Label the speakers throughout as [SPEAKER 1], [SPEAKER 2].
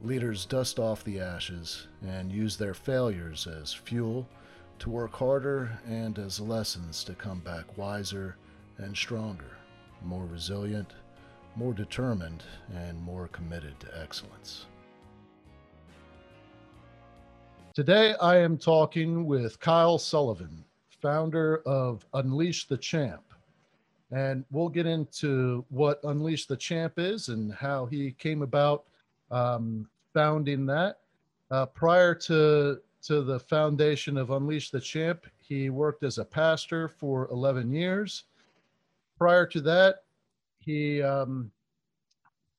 [SPEAKER 1] Leaders dust off the ashes and use their failures as fuel to work harder and as lessons to come back wiser and stronger, more resilient, more determined, and more committed to excellence. Today, I am talking with Kyle Sullivan, founder of Unleash the Champ. And we'll get into what Unleash the Champ is and how he came about um, founding that. Uh, prior to, to the foundation of Unleash the Champ, he worked as a pastor for 11 years. Prior to that, he um,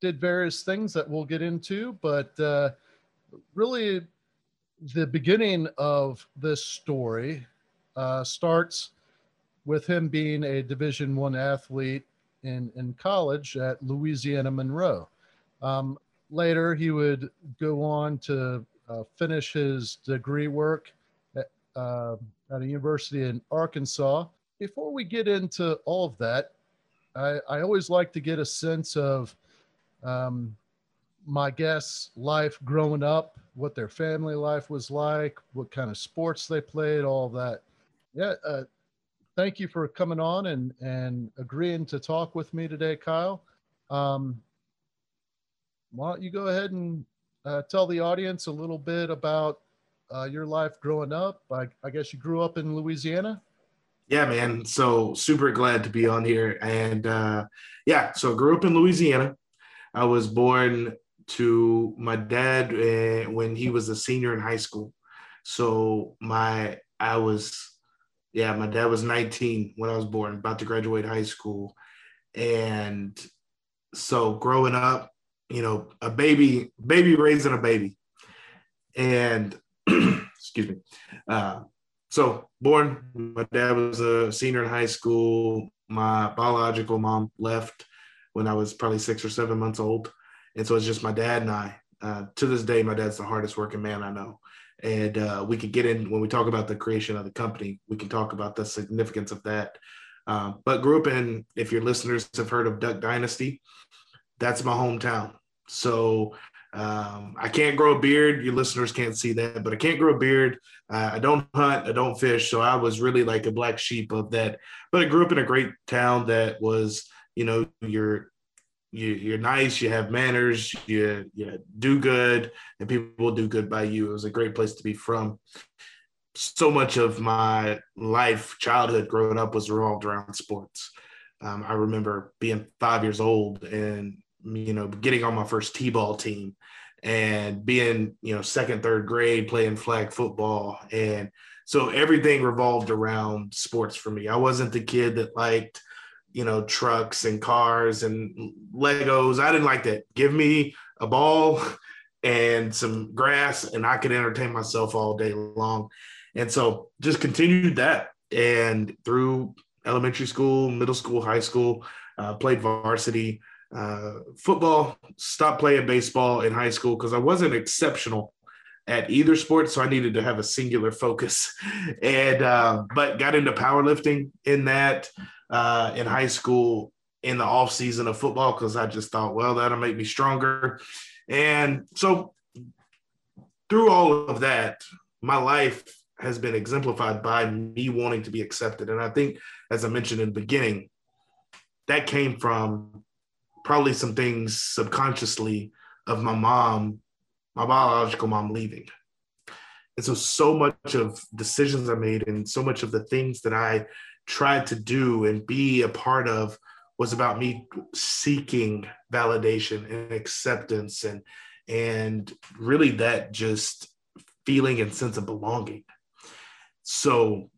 [SPEAKER 1] did various things that we'll get into, but uh, really the beginning of this story uh, starts with him being a Division One athlete in in college at Louisiana Monroe. Um, later, he would go on to uh, finish his degree work at, uh, at a university in Arkansas. Before we get into all of that, I, I always like to get a sense of um, my guests' life growing up, what their family life was like, what kind of sports they played, all that. Yeah, uh, thank you for coming on and and agreeing to talk with me today, Kyle. Um, why don't you go ahead and uh, tell the audience a little bit about uh, your life growing up? I, I guess you grew up in Louisiana.
[SPEAKER 2] Yeah, man. So super glad to be on here. And uh, yeah, so I grew up in Louisiana. I was born to my dad uh, when he was a senior in high school. So my I was yeah, my dad was 19 when I was born, about to graduate high school. And so growing up, you know, a baby, baby raising a baby. And excuse me. Uh, so born, my dad was a senior in high school. My biological mom left when I was probably six or seven months old. And so it's just my dad and I. Uh, to this day, my dad's the hardest working man I know and uh, we could get in when we talk about the creation of the company we can talk about the significance of that uh, but grew up in if your listeners have heard of duck dynasty that's my hometown so um, i can't grow a beard your listeners can't see that but i can't grow a beard uh, i don't hunt i don't fish so i was really like a black sheep of that but i grew up in a great town that was you know your you, you're nice, you have manners, you, you do good, and people will do good by you. It was a great place to be from. So much of my life, childhood, growing up was revolved around sports. Um, I remember being five years old and you know getting on my first t-ball team and being you know second third grade playing flag football and so everything revolved around sports for me i wasn't the kid that liked you know, trucks and cars and Legos. I didn't like that. Give me a ball and some grass, and I could entertain myself all day long. And so just continued that. And through elementary school, middle school, high school, uh, played varsity uh, football, stopped playing baseball in high school because I wasn't exceptional at either sport. So I needed to have a singular focus. And, uh, but got into powerlifting in that uh, in high school in the off season of football because I just thought, well, that'll make me stronger. And so through all of that, my life has been exemplified by me wanting to be accepted. And I think, as I mentioned in the beginning, that came from probably some things subconsciously of my mom, my biological mom leaving. And so, so much of decisions I made and so much of the things that I tried to do and be a part of was about me seeking validation and acceptance and and really that just feeling and sense of belonging so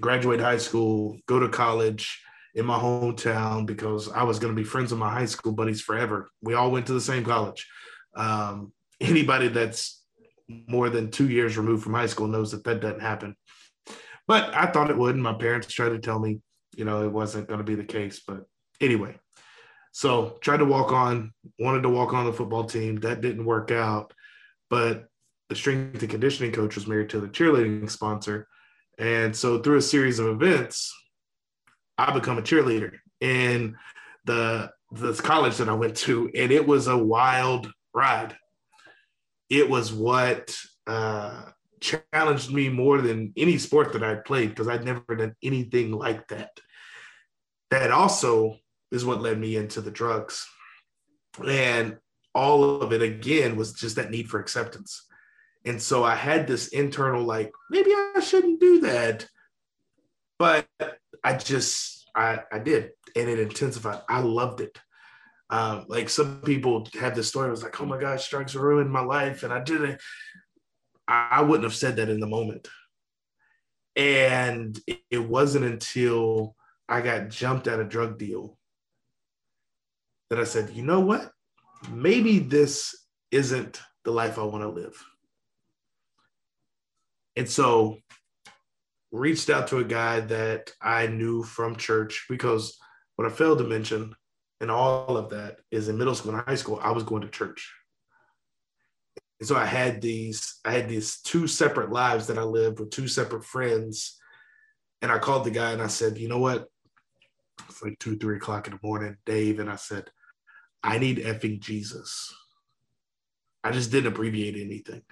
[SPEAKER 2] graduate high school go to college in my hometown because i was going to be friends with my high school buddies forever we all went to the same college um, anybody that's more than two years removed from high school knows that that doesn't happen. But I thought it would. And my parents tried to tell me, you know, it wasn't going to be the case. But anyway, so tried to walk on, wanted to walk on the football team. That didn't work out. But the strength and conditioning coach was married to the cheerleading sponsor. And so through a series of events, I become a cheerleader in the the college that I went to, and it was a wild ride. It was what uh, challenged me more than any sport that I'd played because I'd never done anything like that. That also is what led me into the drugs. And all of it again was just that need for acceptance. And so I had this internal, like, maybe I shouldn't do that. But I just, I, I did. And it intensified. I loved it. Um, like some people have this story, was like, oh my gosh, drugs ruined my life. And I did it. I wouldn't have said that in the moment. And it wasn't until I got jumped at a drug deal that I said, you know what? Maybe this isn't the life I want to live. And so reached out to a guy that I knew from church because what I failed to mention and all of that is in middle school and high school, I was going to church. And so I had these, I had these two separate lives that I lived with two separate friends. And I called the guy and I said, you know what? It's like two, three o'clock in the morning, Dave. And I said, I need effing Jesus. I just didn't abbreviate anything.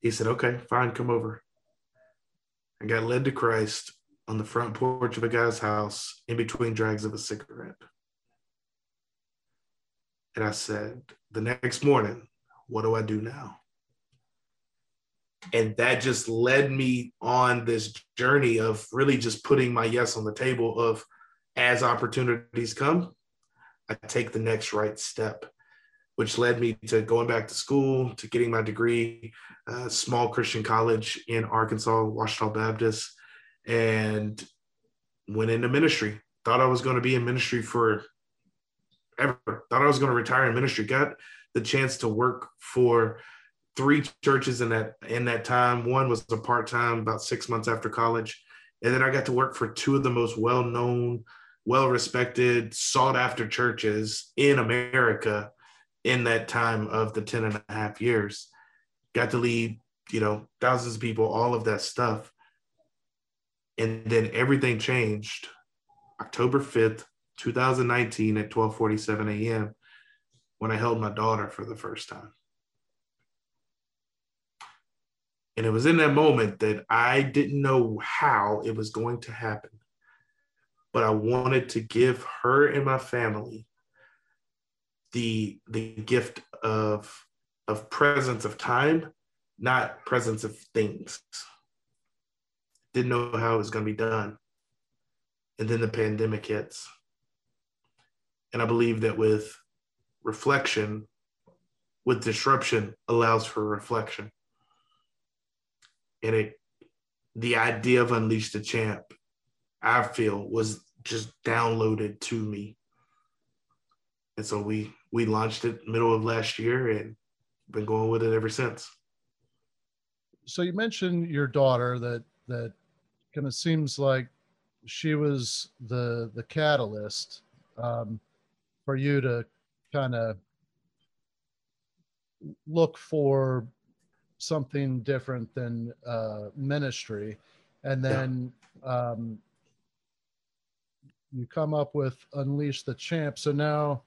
[SPEAKER 2] He said, okay, fine, come over. I got led to Christ on the front porch of a guy's house in between drags of a cigarette. And I said, the next morning, what do I do now? And that just led me on this journey of really just putting my yes on the table of as opportunities come, I take the next right step, which led me to going back to school, to getting my degree, uh, small Christian college in Arkansas, Ouachita Baptist, and went into ministry. Thought I was going to be in ministry for ever. Thought I was going to retire in ministry. Got the chance to work for three churches in that in that time. One was a part time, about six months after college, and then I got to work for two of the most well known, well respected, sought after churches in America in that time of the 10 and a half years. Got to lead, you know, thousands of people, all of that stuff. And then everything changed October 5th, 2019 at 12:47 a.m when I held my daughter for the first time. And it was in that moment that I didn't know how it was going to happen, but I wanted to give her and my family the, the gift of, of presence of time, not presence of things. Didn't know how it was going to be done. And then the pandemic hits. And I believe that with reflection with disruption allows for reflection. And it the idea of Unleash the Champ, I feel, was just downloaded to me. And so we we launched it middle of last year and been going with it ever since.
[SPEAKER 1] So you mentioned your daughter that that kind of seems like she was the the catalyst um, for you to kind of look for something different than uh, ministry. And then um, you come up with unleash the champ. So now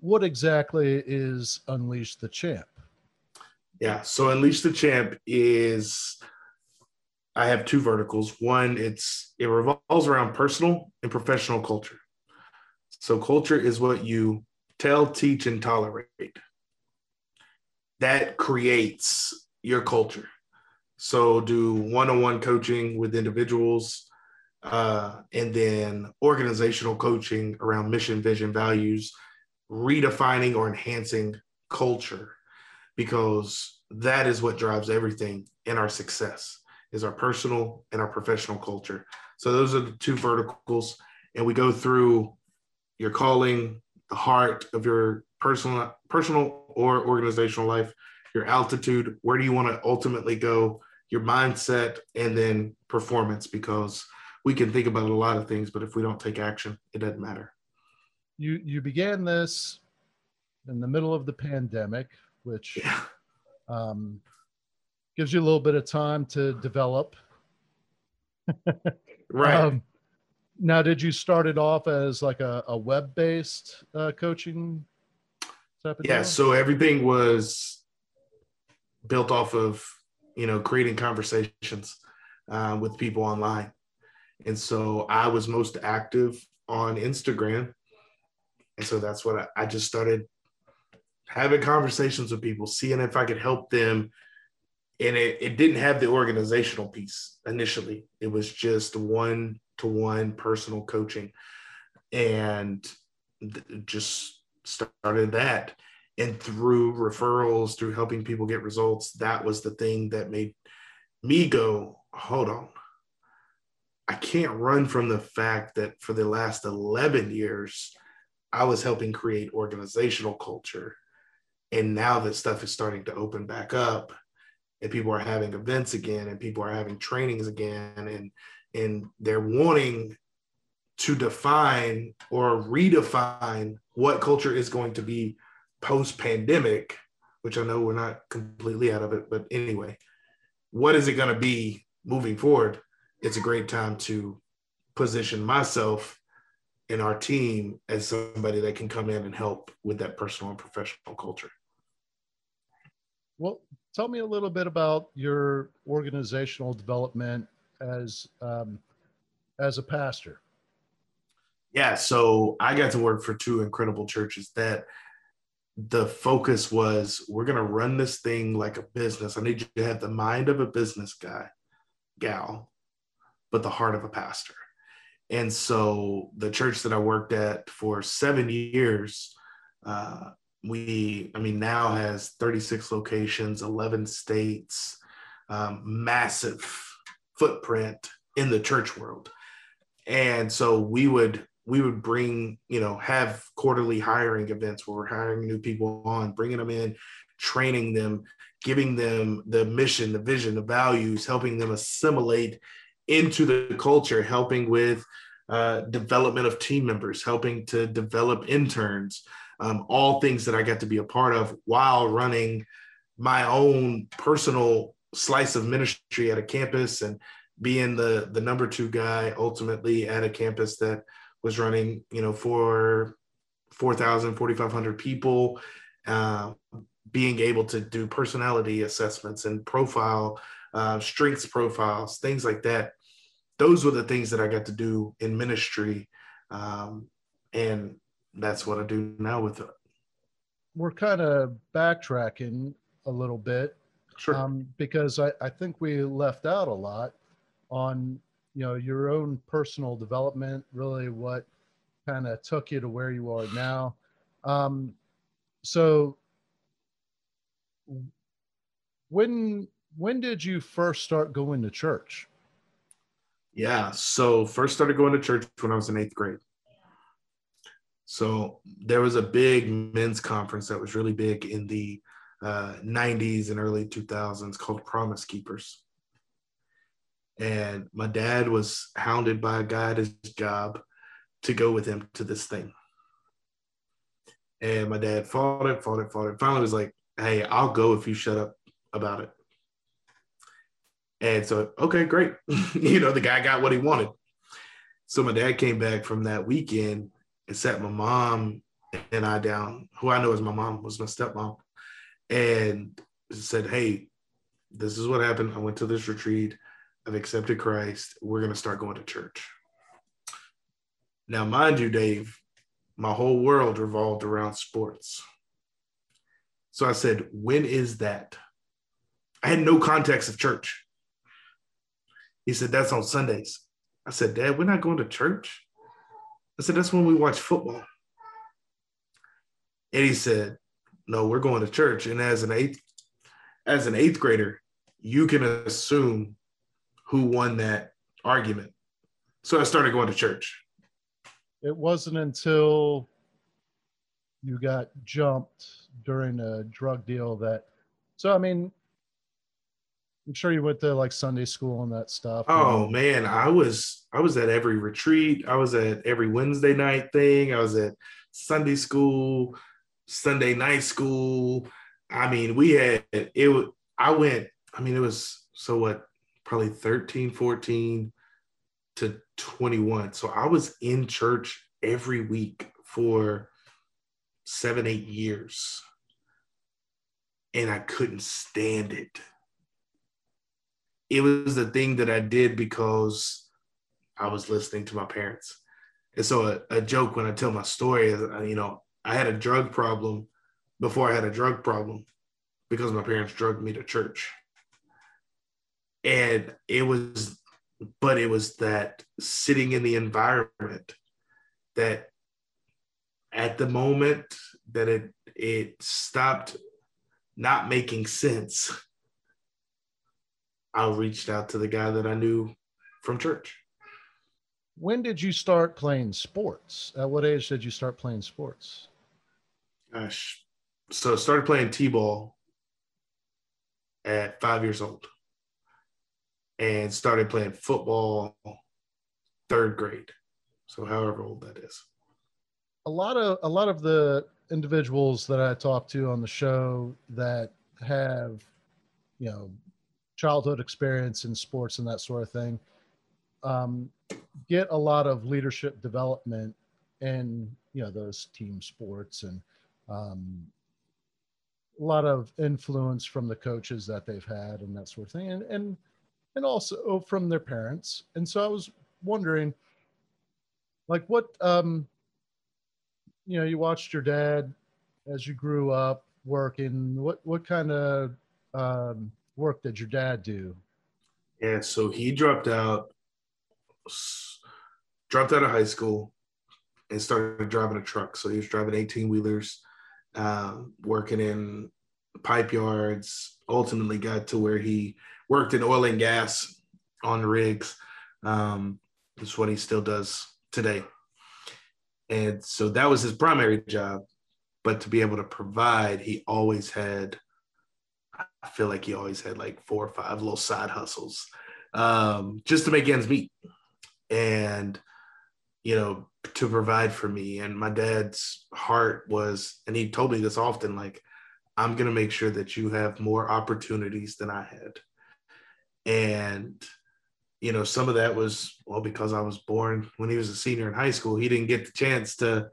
[SPEAKER 1] what exactly is unleash the champ
[SPEAKER 2] yeah so unleash the champ is i have two verticals one it's it revolves around personal and professional culture so culture is what you tell, teach, and tolerate. That creates your culture. So, do one on one coaching with individuals uh, and then organizational coaching around mission, vision, values, redefining or enhancing culture, because that is what drives everything in our success is our personal and our professional culture. So those are the two verticals. And we go through your calling, the heart of your personal personal or organizational life your altitude, where do you want to ultimately go, your mindset, and then performance, because we can think about a lot of things, but if we don't take action, it doesn't matter.
[SPEAKER 1] You you began this in the middle of the pandemic, which yeah. um, gives you a little bit of time to develop.
[SPEAKER 2] right. Um,
[SPEAKER 1] now, did you start it off as like a, a web based uh, coaching
[SPEAKER 2] type of Yeah. Deal? So everything was built off of, you know, creating conversations uh, with people online. And so I was most active on Instagram. And so that's what I, I just started having conversations with people, seeing if I could help them. And it, it didn't have the organizational piece initially. It was just one to one personal coaching. And th- just started that. And through referrals, through helping people get results, that was the thing that made me go, hold on. I can't run from the fact that for the last 11 years, I was helping create organizational culture. And now that stuff is starting to open back up and people are having events again and people are having trainings again and and they're wanting to define or redefine what culture is going to be post pandemic which i know we're not completely out of it but anyway what is it going to be moving forward? It's a great time to position myself and our team as somebody that can come in and help with that personal and professional culture
[SPEAKER 1] well, tell me a little bit about your organizational development as um, as a pastor.
[SPEAKER 2] Yeah, so I got to work for two incredible churches that the focus was we're going to run this thing like a business. I need you to have the mind of a business guy, gal, but the heart of a pastor. And so the church that I worked at for seven years, uh, we i mean now has 36 locations 11 states um, massive footprint in the church world. And so we would we would bring you know have quarterly hiring events where we're hiring new people on bringing them in training them giving them the mission the vision the values helping them assimilate into the culture helping with uh, development of team members helping to develop interns um, all things that I got to be a part of while running my own personal slice of ministry at a campus and being the the number two guy ultimately at a campus that was running you know for 4000 4500 people uh, being able to do personality assessments and profile uh, strengths profiles things like that those were the things that i got to do in ministry um, and that's what I do now with it.
[SPEAKER 1] We're kind of backtracking a little bit.
[SPEAKER 2] Sure. Um,
[SPEAKER 1] because I, I think we left out a lot on, you know, your own personal development, really what kind of took you to where you are now. Um, so when when did you first start going to church?
[SPEAKER 2] Yeah, so first started going to church when I was in eighth grade. So there was a big men's conference that was really big in the uh, 90s and early 2000s called Promise Keepers. And my dad was hounded by a guy at his job to go with him to this thing. And my dad fought it, fought it, fought it. Finally was like, hey, I'll go if you shut up about it. And so, okay, great. you know, the guy got what he wanted. So my dad came back from that weekend and sat my mom and I down, who I know as my mom was my stepmom, and said, Hey, this is what happened. I went to this retreat. I've accepted Christ. We're going to start going to church. Now, mind you, Dave, my whole world revolved around sports. So I said, When is that? I had no context of church. He said, That's on Sundays. I said, Dad, we're not going to church. I said, that's when we watch football. And he said, no, we're going to church. And as an eighth, as an eighth grader, you can assume who won that argument. So I started going to church.
[SPEAKER 1] It wasn't until you got jumped during a drug deal that So I mean, I'm sure you went to like Sunday school and that stuff.
[SPEAKER 2] Oh um, man, I was I was at every retreat. I was at every Wednesday night thing. I was at Sunday school, Sunday night school. I mean, we had it. I went. I mean, it was so what? Probably 13, 14 to 21. So I was in church every week for seven, eight years. And I couldn't stand it. It was the thing that I did because I was listening to my parents. And so a, a joke when I tell my story is, uh, you know, I had a drug problem before I had a drug problem because my parents drugged me to church. And it was, but it was that sitting in the environment that at the moment that it it stopped not making sense, I reached out to the guy that I knew from church.
[SPEAKER 1] When did you start playing sports? At what age did you start playing sports?
[SPEAKER 2] Gosh, so I started playing t-ball at five years old, and started playing football third grade. So however old that is
[SPEAKER 1] a lot of a lot of the individuals that I talk to on the show that have, you know, childhood experience in sports and that sort of thing, um, get a lot of leadership development in you know those team sports and um, a lot of influence from the coaches that they've had and that sort of thing, and and and also from their parents. And so I was wondering, like, what um, you know, you watched your dad as you grew up working. What what kind of um, work did your dad do?
[SPEAKER 2] Yeah, so he dropped out, dropped out of high school, and started driving a truck. So he was driving eighteen wheelers, um, working in pipe yards. Ultimately, got to where he worked in oil and gas on rigs. Um, that's what he still does today. And so that was his primary job. But to be able to provide, he always had, I feel like he always had like four or five little side hustles um, just to make ends meet. And, you know, to provide for me. And my dad's heart was, and he told me this often like, I'm going to make sure that you have more opportunities than I had. And, you know, some of that was, well, because I was born when he was a senior in high school, he didn't get the chance to,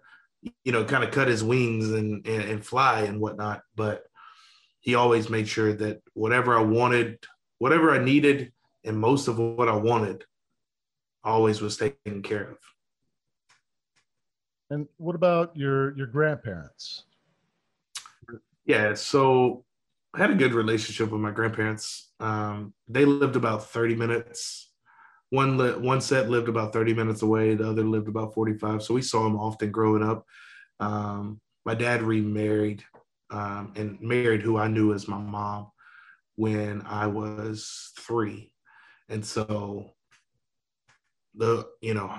[SPEAKER 2] you know, kind of cut his wings and, and, and fly and whatnot. But he always made sure that whatever I wanted, whatever I needed, and most of what I wanted, always was taken care of.
[SPEAKER 1] And what about your your grandparents?
[SPEAKER 2] Yeah, so I had a good relationship with my grandparents. Um, they lived about 30 minutes one li- one set lived about 30 minutes away, the other lived about 45. So we saw them often growing up. Um, my dad remarried um, and married who I knew as my mom when I was three. And so the, you know,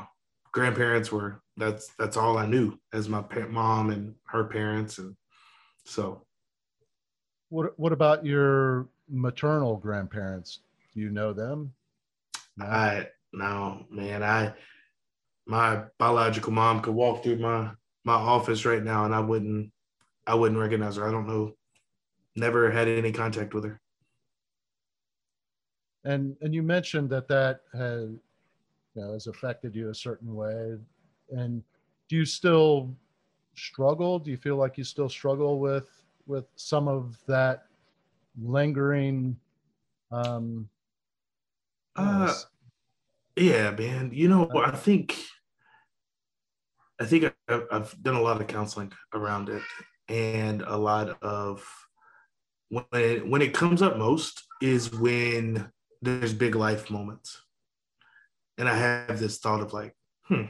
[SPEAKER 2] grandparents were, that's, that's all I knew as my pa- mom and her parents. And so.
[SPEAKER 1] What, what about your maternal grandparents? Do you know them?
[SPEAKER 2] I no man, I my biological mom could walk through my my office right now and I wouldn't I wouldn't recognize her. I don't know. Never had any contact with her.
[SPEAKER 1] And and you mentioned that that has you know has affected you a certain way. And do you still struggle? Do you feel like you still struggle with with some of that lingering um
[SPEAKER 2] uh, yeah, man. You know, I think I think I've done a lot of counseling around it, and a lot of when it, when it comes up most is when there's big life moments, and I have this thought of like, hmm,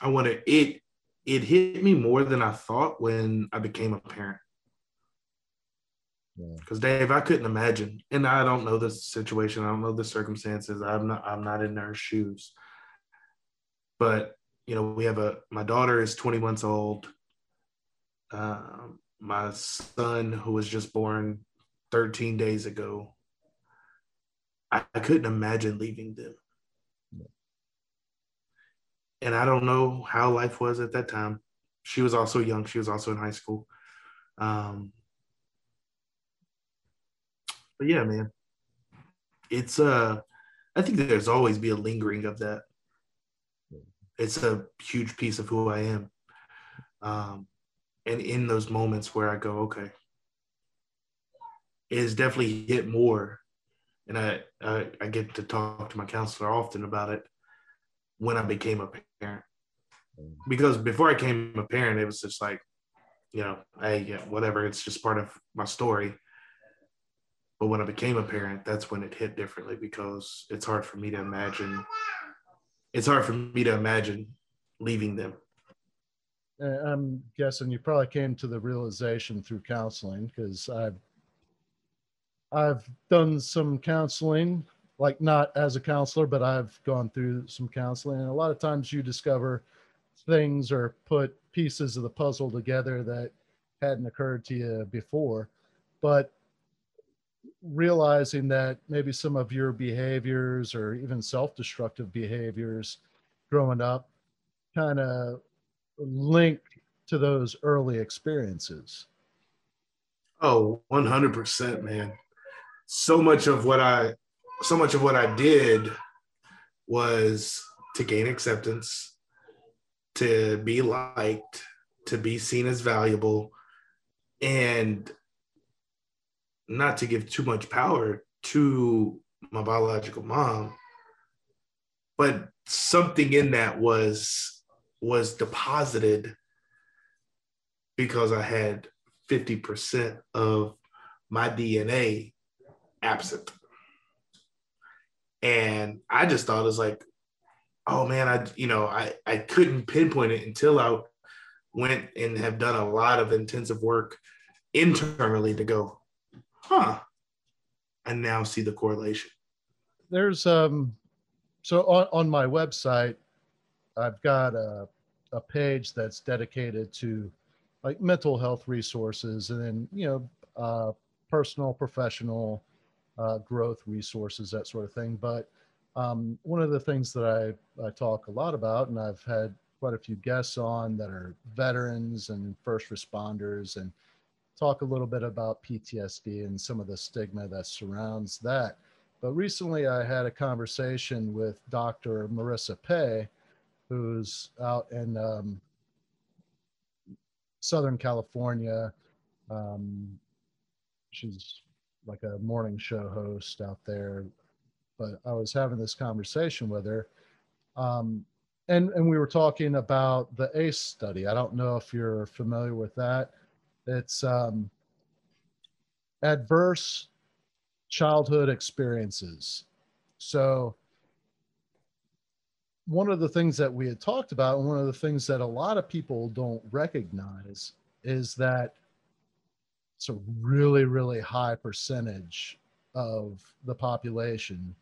[SPEAKER 2] I want to it. It hit me more than I thought when I became a parent. Because Dave, I couldn't imagine, and I don't know the situation. I don't know the circumstances. I'm not. I'm not in their shoes. But you know, we have a. My daughter is 20 months old. Um, my son, who was just born 13 days ago, I, I couldn't imagine leaving them. And I don't know how life was at that time. She was also young. She was also in high school. Um, but yeah, man, it's uh, I think there's always be a lingering of that. It's a huge piece of who I am. Um, and in those moments where I go, okay, it's definitely hit more. And I, I, I get to talk to my counselor often about it when I became a parent. Mm. Because before I became a parent, it was just like, you know, hey, yeah, whatever. It's just part of my story. But when I became a parent, that's when it hit differently because it's hard for me to imagine. It's hard for me to imagine leaving them.
[SPEAKER 1] Uh, I'm guessing you probably came to the realization through counseling because I've I've done some counseling, like not as a counselor, but I've gone through some counseling. And a lot of times you discover things or put pieces of the puzzle together that hadn't occurred to you before. But realizing that maybe some of your behaviors or even self destructive behaviors growing up kind of linked to those early experiences.
[SPEAKER 2] Oh, 100%, man. So much of what I so much of what I did was to gain acceptance, to be liked, to be seen as valuable, and not to give too much power to my biological mom. But something in that was was deposited because I had 50% of my DNA absent. And I just thought it was like, oh man, I you know, I, I couldn't pinpoint it until I went and have done a lot of intensive work internally to go, huh. And now see the correlation.
[SPEAKER 1] There's um so on, on my website, I've got a a page that's dedicated to like mental health resources and then you know uh, personal professional uh, growth resources that sort of thing. But um, one of the things that I, I talk a lot about and i've had quite a few guests on that are veterans and first responders and talk a little bit about ptsd and some of the stigma that surrounds that. But recently i had a conversation with dr marissa Pei who's out in um, Southern California. Um, she's like a morning show host out there. But I was having this conversation with her. Um, and, and we were talking about the ACE study. I don't know if you're familiar with that. It's um, adverse childhood experiences. So one of the things that we had talked about, and one of the things that a lot of people don't recognize, is that it's a really, really high percentage of the population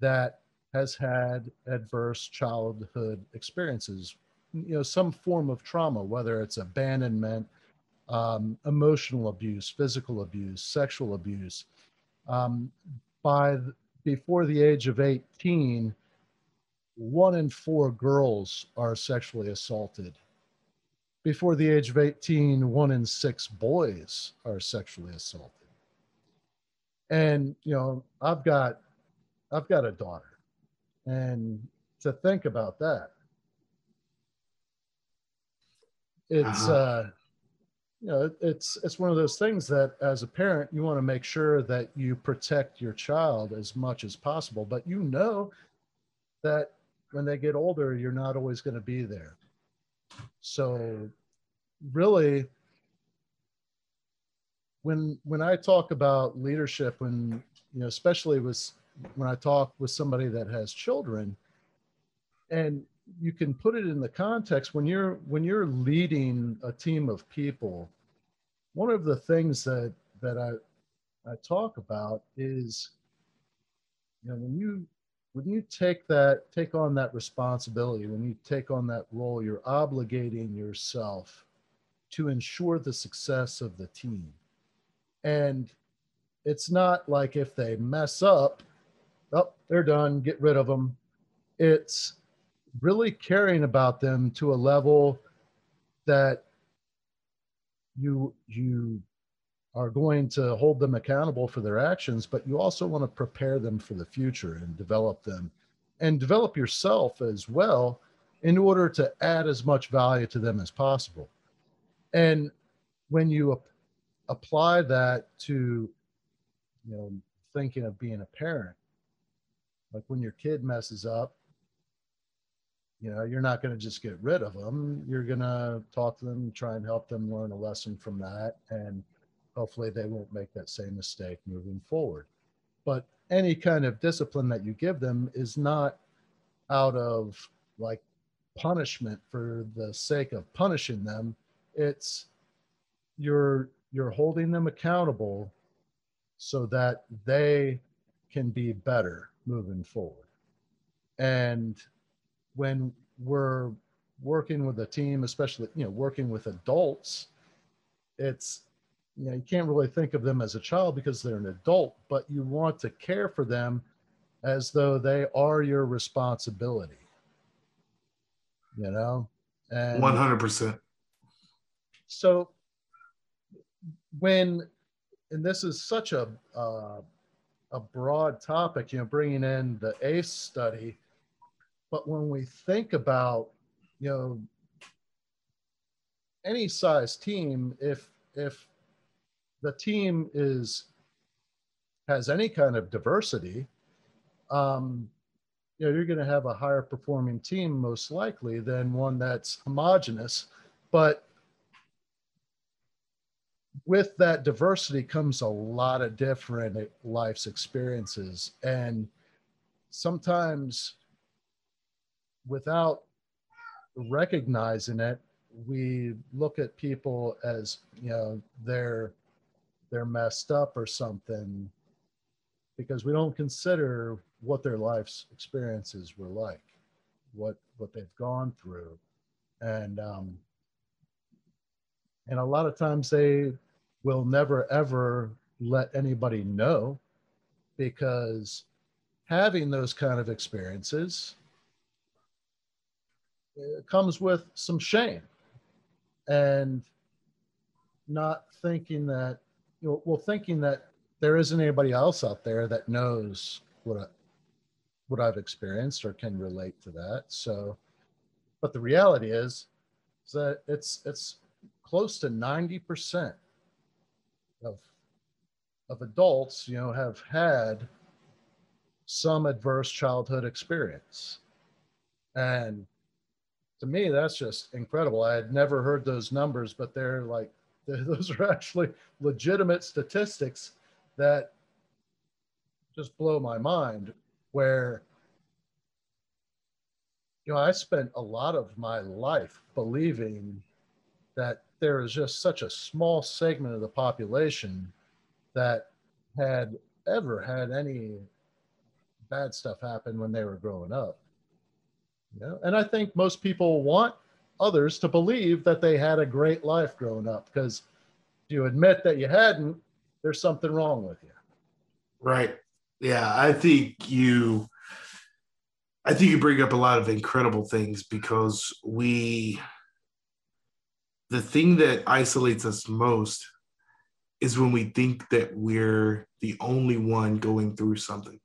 [SPEAKER 1] that has had adverse childhood experiences, you know, some form of trauma, whether it's abandonment, um, emotional abuse, physical abuse, sexual abuse. Um, by before the age of 18, one in four girls are sexually assaulted. Before the age of 18, one in six boys are sexually assaulted. And, you know, I've got, I've got a daughter. And to think about that, it's, uh-huh. uh, you know, it's, it's one of those things that as a parent, you want to make sure that you protect your child as much as possible, but you know that when they get older, you're not always going to be there. So, really, when when I talk about leadership, when you know, especially with when I talk with somebody that has children, and you can put it in the context when you're when you're leading a team of people. One of the things that that I I talk about is you know when you when you take that take on that responsibility when you take on that role you're obligating yourself to ensure the success of the team and it's not like if they mess up, oh, they're done, get rid of them. It's really caring about them to a level that you you are going to hold them accountable for their actions, but you also want to prepare them for the future and develop them and develop yourself as well in order to add as much value to them as possible. And when you ap- apply that to, you know, thinking of being a parent, like when your kid messes up, you know, you're not going to just get rid of them. You're going to talk to them, try and help them learn a lesson from that. And hopefully they won't make that same mistake moving forward. But any kind of discipline that you give them is not out of like punishment for the sake of punishing them. It's you're you're holding them accountable so that they can be better moving forward. And when we're working with a team, especially you know working with adults, it's you know, you can't really think of them as a child because they're an adult, but you want to care for them as though they are your responsibility. You know?
[SPEAKER 2] And 100%.
[SPEAKER 1] So when, and this is such a, uh, a broad topic, you know, bringing in the ACE study, but when we think about, you know, any size team, if, if the team is has any kind of diversity, um, you know, you're going to have a higher performing team most likely than one that's homogenous. But with that diversity comes a lot of different life's experiences. And sometimes without recognizing it, we look at people as, you know, they're they're messed up or something because we don't consider what their life's experiences were like what what they've gone through. And um and a lot of times they will never ever let anybody know because having those kind of experiences comes with some shame. And not thinking that you know, well, thinking that there isn't anybody else out there that knows what I, what I've experienced or can relate to that. So, but the reality is, is that it's it's close to ninety percent of of adults, you know, have had some adverse childhood experience, and to me, that's just incredible. I had never heard those numbers, but they're like those are actually legitimate statistics that just blow my mind. Where, you know, I spent a lot of my life believing that there is just such a small segment of the population that had ever had any bad stuff happen when they were growing up. You know? And I think most people want others to believe that they had a great life growing up because if you admit that you hadn't, there's something wrong with you.
[SPEAKER 2] Right. Yeah, I think you I think you bring up a lot of incredible things because we the thing that isolates us most is when we think that we're the only one going through something.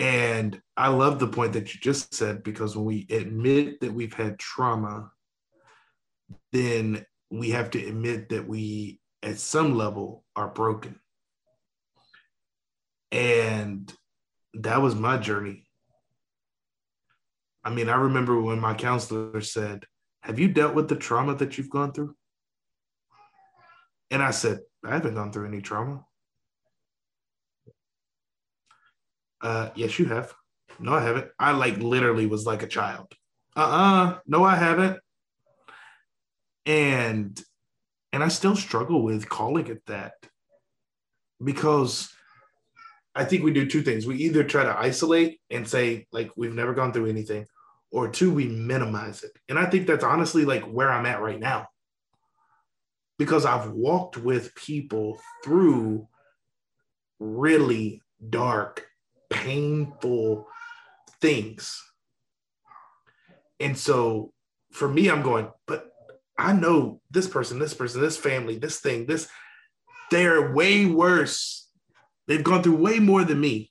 [SPEAKER 2] And I love the point that you just said because when we admit that we've had trauma, then we have to admit that we, at some level, are broken. And that was my journey. I mean, I remember when my counselor said, Have you dealt with the trauma that you've gone through? And I said, I haven't gone through any trauma. Uh, yes, you have. No, I haven't. I like literally was like a child. Uh-uh. No, I haven't. And and I still struggle with calling it that because I think we do two things. We either try to isolate and say like we've never gone through anything, or two, we minimize it. And I think that's honestly like where I'm at right now. Because I've walked with people through really dark, painful things. And so for me, I'm going, but I know this person, this person, this family, this thing, this, they're way worse. They've gone through way more than me.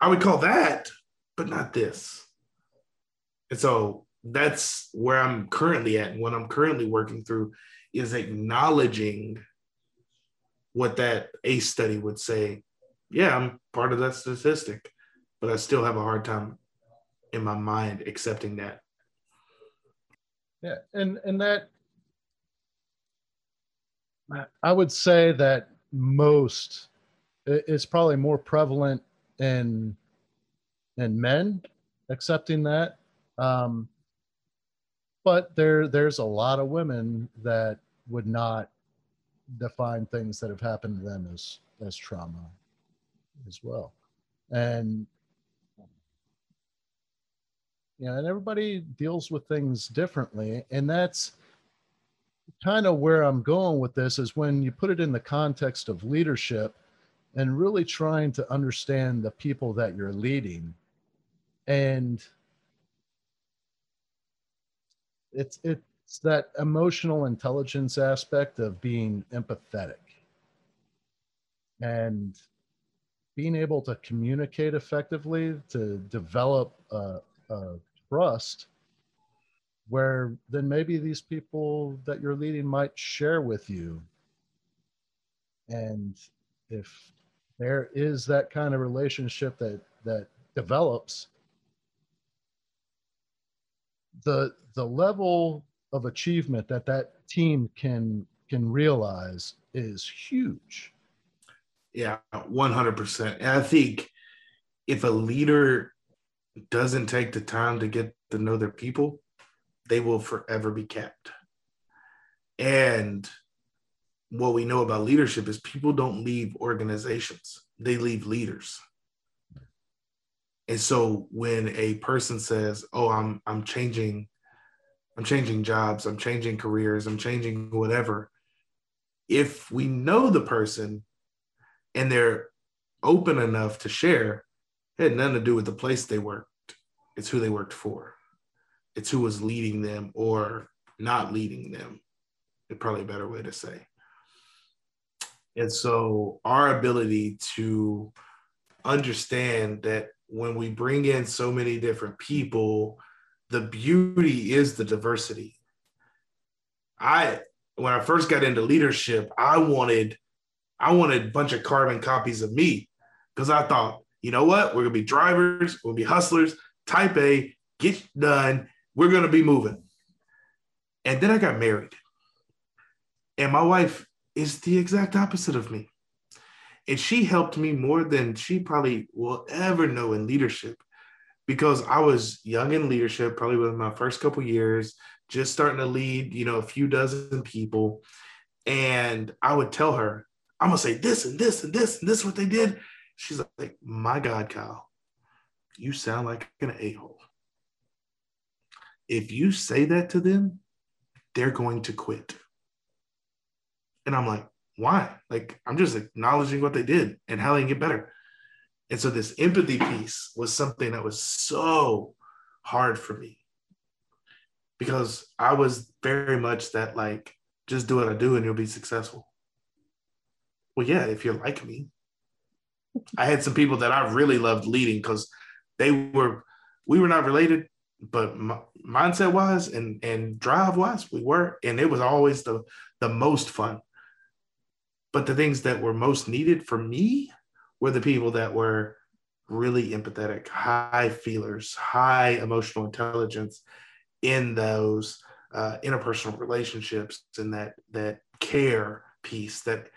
[SPEAKER 2] I would call that, but not this. And so that's where I'm currently at. And what I'm currently working through is acknowledging what that ACE study would say. Yeah, I'm part of that statistic, but I still have a hard time in my mind accepting that.
[SPEAKER 1] Yeah, and and that I would say that most it's probably more prevalent in in men accepting that. Um, but there there's a lot of women that would not define things that have happened to them as as trauma as well. And you know and everybody deals with things differently. And that's kind of where i'm going with this is when you put it in the context of leadership and really trying to understand the people that you're leading. And it's it's that emotional intelligence aspect of being empathetic. And being able to communicate effectively to develop a, a trust where then maybe these people that you're leading might share with you and if there is that kind of relationship that that develops the the level of achievement that that team can can realize is huge.
[SPEAKER 2] Yeah, 100%. And I think if a leader doesn't take the time to get to know their people, they will forever be kept. And what we know about leadership is people don't leave organizations, they leave leaders. And so when a person says, "Oh, I'm I'm changing I'm changing jobs, I'm changing careers, I'm changing whatever." If we know the person and they're open enough to share, it had nothing to do with the place they worked. It's who they worked for. It's who was leading them or not leading them. It's probably a better way to say. And so our ability to understand that when we bring in so many different people, the beauty is the diversity. I when I first got into leadership, I wanted I wanted a bunch of carbon copies of me because I thought, you know what, we're gonna be drivers, we'll be hustlers, type A, get done, we're gonna be moving. And then I got married. And my wife is the exact opposite of me. And she helped me more than she probably will ever know in leadership because I was young in leadership, probably within my first couple years, just starting to lead, you know, a few dozen people. And I would tell her, I'm gonna say this and this and this and this is what they did. She's like, my God, Kyle, you sound like an a-hole. If you say that to them, they're going to quit. And I'm like, why? Like, I'm just acknowledging what they did and how they can get better. And so this empathy piece was something that was so hard for me because I was very much that like, just do what I do and you'll be successful. Well, yeah, if you're like me. I had some people that I really loved leading because they were, we were not related, but mindset wise and and drive wise, we were, and it was always the the most fun but the things that were most needed for me were the people that were really empathetic, high feelers, high emotional intelligence in those uh, interpersonal relationships and that that care piece that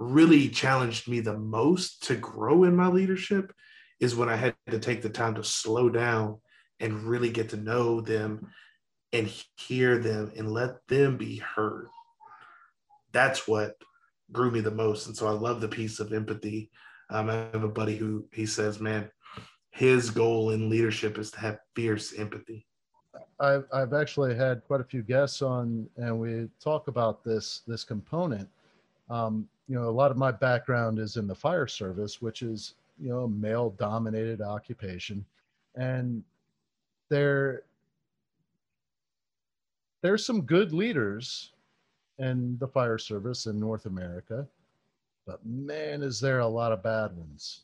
[SPEAKER 2] really challenged me the most to grow in my leadership is when I had to take the time to slow down and really get to know them and hear them and let them be heard. That's what grew me the most. And so I love the piece of empathy. Um, I have a buddy who he says, man, his goal in leadership is to have fierce empathy.
[SPEAKER 1] I've, I've actually had quite a few guests on, and we talk about this this component. Um, you know, a lot of my background is in the fire service, which is, you know, male dominated occupation. And there, there's some good leaders in the fire service in North America, but man, is there a lot of bad ones.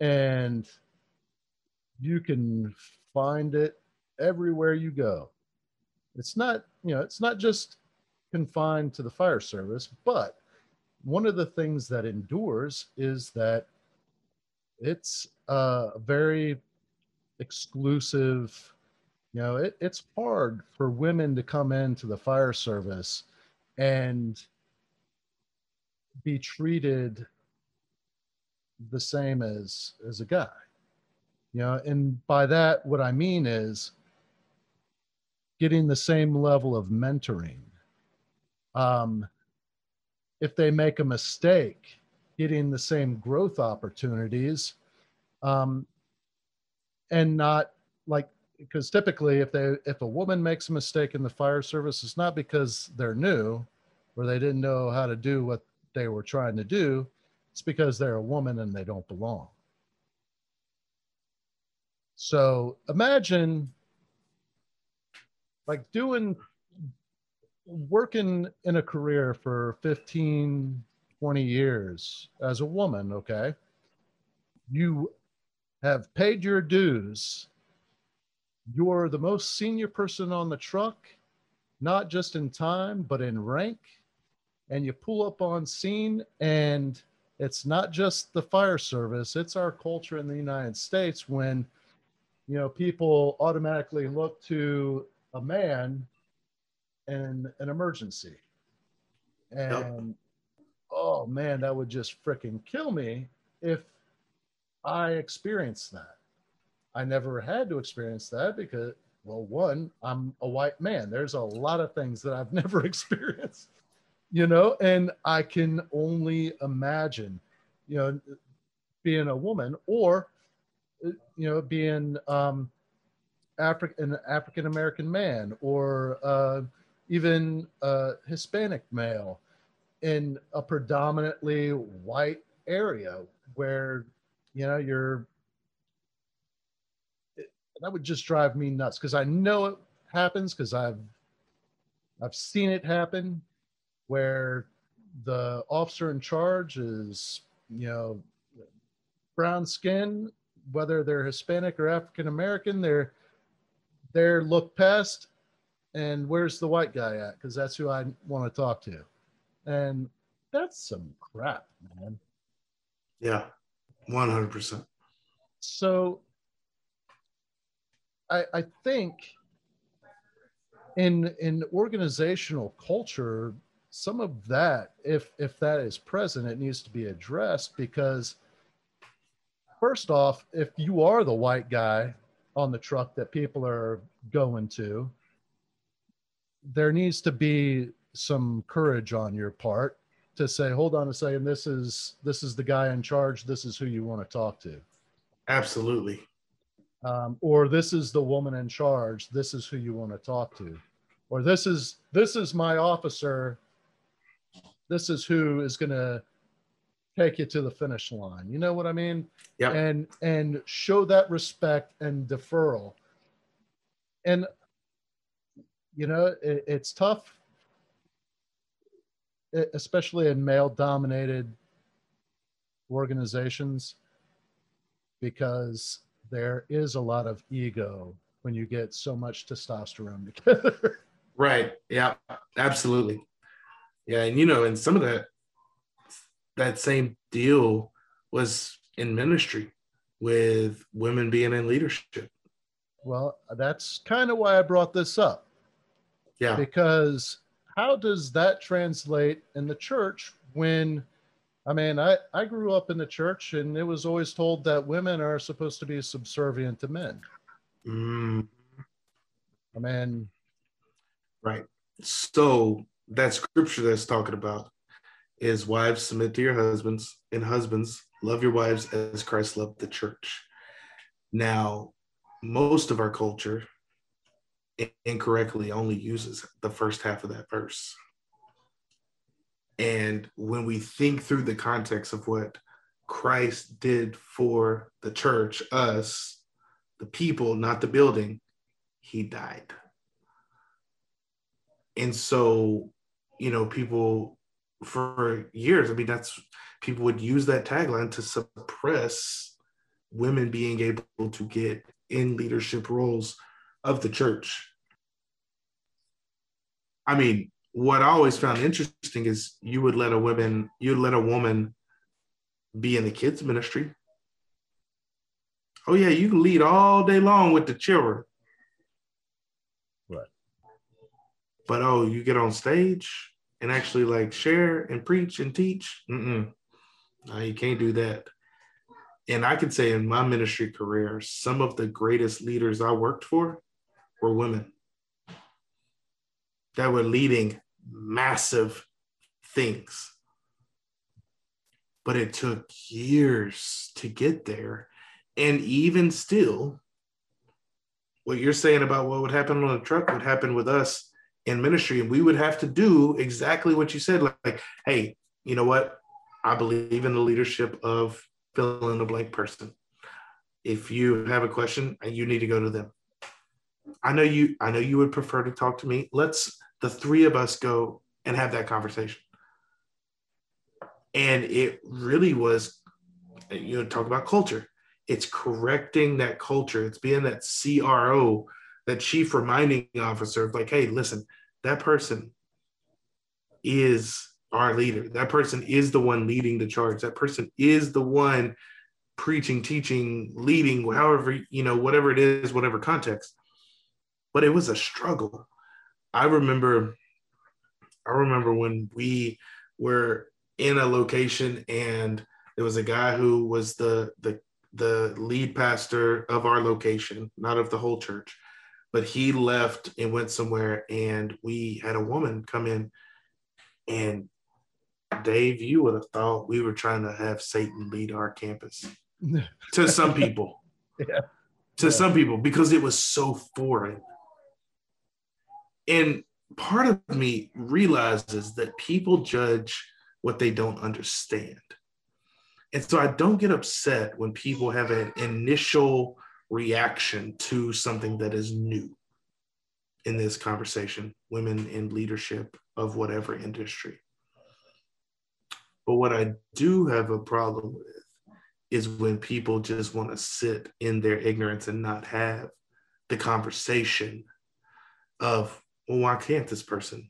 [SPEAKER 1] And you can find it everywhere you go. It's not, you know, it's not just confined to the fire service, but one of the things that endures is that it's a very exclusive you know it, it's hard for women to come into the fire service and be treated the same as as a guy. You know and by that what i mean is getting the same level of mentoring. Um if they make a mistake getting the same growth opportunities um and not like because typically if they if a woman makes a mistake in the fire service it's not because they're new or they didn't know how to do what they were trying to do. It's because they're a woman and they don't belong. So imagine like doing working in a career for 15 20 years as a woman okay you have paid your dues you're the most senior person on the truck, not just in time, but in rank. And you pull up on scene, and it's not just the fire service, it's our culture in the United States when, you know, people automatically look to a man in an emergency. And yep. oh man, that would just freaking kill me if I experienced that. I never had to experience that because, well, one, I'm a white man. There's a lot of things that I've never experienced, you know, and I can only imagine, you know, being a woman or, you know, being um, African an African American man or uh, even a Hispanic male in a predominantly white area where you know you're that would just drive me nuts because I know it happens because I've I've seen it happen where the officer in charge is you know brown skin whether they're Hispanic or African American they're they're looked past and where's the white guy at? Because that's who I want to talk to. And that's some crap man.
[SPEAKER 2] Yeah 100%
[SPEAKER 1] so I, I think in in organizational culture, some of that, if if that is present, it needs to be addressed because first off, if you are the white guy on the truck that people are going to, there needs to be some courage on your part to say, hold on a second, this is this is the guy in charge, this is who you want to talk to.
[SPEAKER 2] Absolutely.
[SPEAKER 1] Um, or this is the woman in charge. This is who you want to talk to. Or this is this is my officer. This is who is going to take you to the finish line. You know what i mean?
[SPEAKER 2] Yeah
[SPEAKER 1] and and show that respect and deferral. And you know it, it's tough especially in male dominated organizations because there is a lot of ego when you get so much testosterone together.
[SPEAKER 2] right. Yeah. Absolutely. Yeah, and you know, and some of that that same deal was in ministry with women being in leadership.
[SPEAKER 1] Well, that's kind of why I brought this up.
[SPEAKER 2] Yeah.
[SPEAKER 1] Because how does that translate in the church when I mean, I, I grew up in the church and it was always told that women are supposed to be subservient to men.
[SPEAKER 2] Mm.
[SPEAKER 1] I mean,
[SPEAKER 2] right. So that scripture that's talking about is wives submit to your husbands and husbands love your wives as Christ loved the church. Now, most of our culture incorrectly only uses the first half of that verse. And when we think through the context of what Christ did for the church, us, the people, not the building, he died. And so, you know, people for years, I mean, that's people would use that tagline to suppress women being able to get in leadership roles of the church. I mean, what I always found interesting is you would let a woman, you'd let a woman be in the kids ministry. Oh yeah, you can lead all day long with the children.
[SPEAKER 1] Right.
[SPEAKER 2] But oh, you get on stage and actually like share and preach and teach. Mm-mm. No, you can't do that. And I can say in my ministry career, some of the greatest leaders I worked for were women that were leading massive things. But it took years to get there. And even still, what you're saying about what would happen on a truck would happen with us in ministry. And we would have to do exactly what you said like, like hey, you know what? I believe in the leadership of fill in the blank person. If you have a question, you need to go to them. I know you I know you would prefer to talk to me. Let's the three of us go and have that conversation. And it really was, you know, talk about culture. It's correcting that culture. It's being that CRO, that chief reminding officer of like, hey, listen, that person is our leader. That person is the one leading the charge. That person is the one preaching, teaching, leading, however, you know, whatever it is, whatever context. But it was a struggle. I remember I remember when we were in a location and there was a guy who was the the the lead pastor of our location, not of the whole church, but he left and went somewhere and we had a woman come in and Dave, you would have thought we were trying to have Satan lead our campus to some people.
[SPEAKER 1] Yeah.
[SPEAKER 2] To
[SPEAKER 1] Yeah.
[SPEAKER 2] some people because it was so foreign. And part of me realizes that people judge what they don't understand. And so I don't get upset when people have an initial reaction to something that is new in this conversation women in leadership of whatever industry. But what I do have a problem with is when people just want to sit in their ignorance and not have the conversation of, well, why can't this person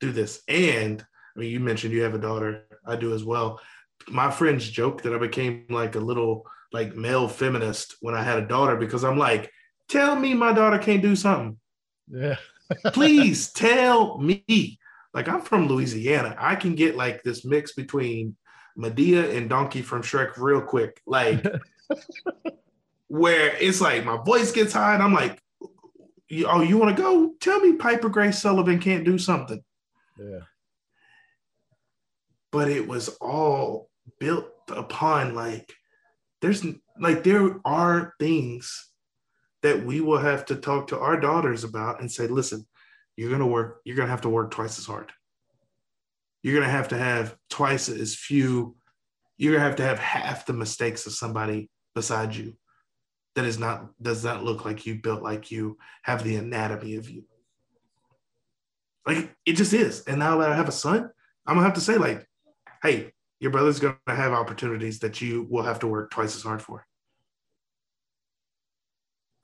[SPEAKER 2] do this? And I mean, you mentioned you have a daughter. I do as well. My friends joke that I became like a little like male feminist when I had a daughter because I'm like, tell me my daughter can't do something.
[SPEAKER 1] Yeah.
[SPEAKER 2] Please tell me. Like I'm from Louisiana. I can get like this mix between Madea and Donkey from Shrek real quick. Like where it's like my voice gets high and I'm like, "You- oh, you want to go? Tell me Piper Grace Sullivan can't do something.
[SPEAKER 1] Yeah.
[SPEAKER 2] But it was all built upon like there's like there are things that we will have to talk to our daughters about and say, listen, you're gonna work, you're gonna have to work twice as hard. You're gonna have to have twice as few, you're gonna have to have half the mistakes of somebody beside you that is not does not look like you, built like you, have the anatomy of you. Like it just is. And now that I have a son, I'm gonna have to say, like, hey, your brother's gonna have opportunities that you will have to work twice as hard for.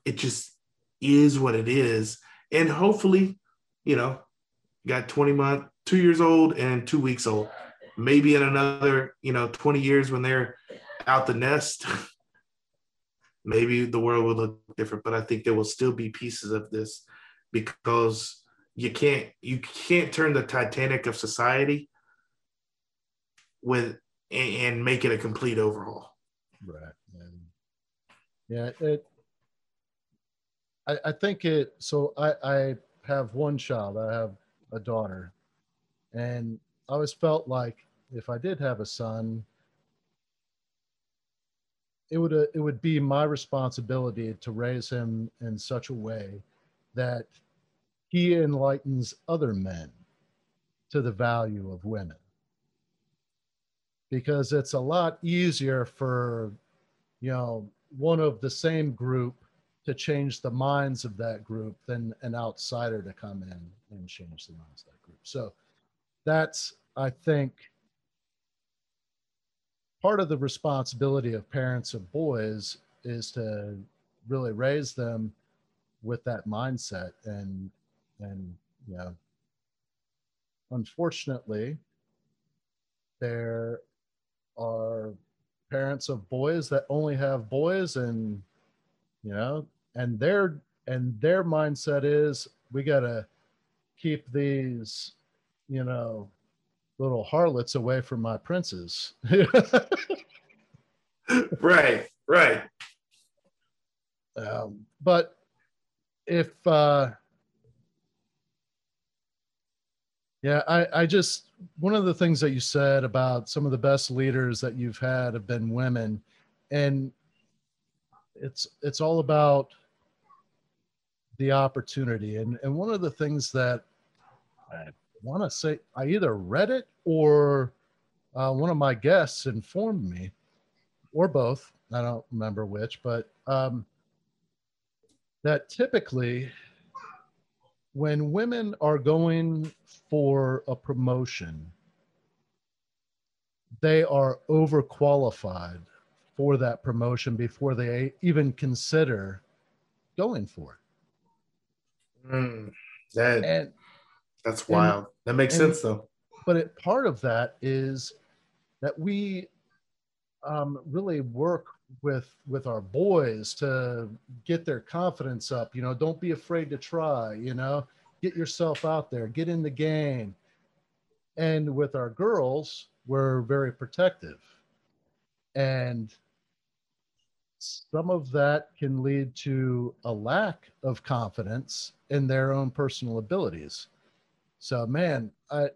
[SPEAKER 2] It just is what it is. And hopefully, you know, got 20 month, two years old and two weeks old. Maybe in another, you know, 20 years when they're out the nest, maybe the world will look different. But I think there will still be pieces of this because you can't you can't turn the Titanic of society with and, and make it a complete overhaul.
[SPEAKER 1] Right. And yeah, it. I, I think it. So I I have one child. I have a daughter, and I always felt like if I did have a son, it would uh, it would be my responsibility to raise him in such a way that he enlightens other men to the value of women. Because it's a lot easier for you know one of the same group to change the minds of that group than an outsider to come in and change the minds of that group. So that's i think part of the responsibility of parents of boys is to really raise them with that mindset. And and you know unfortunately there are parents of boys that only have boys and you know and their and their mindset is we got to keep these you know little harlots away from my princes.
[SPEAKER 2] Right right.
[SPEAKER 1] Um, but if uh yeah i i just one of the things that you said about some of the best leaders that you've had have been women. And it's it's all about the opportunity. And and one of the things that want to say i either read it or uh, one of my guests informed me or both i don't remember which but um, that typically when women are going for a promotion, they are overqualified for that promotion before they even consider going for
[SPEAKER 2] it. Mm, that,
[SPEAKER 1] and,
[SPEAKER 2] that's wild. And, that makes and, sense though.
[SPEAKER 1] But it, part of that is that we um, really work with with our boys to get their confidence up you know don't be afraid to try you know get yourself out there get in the game and with our girls we're very protective and some of that can lead to a lack of confidence in their own personal abilities so man i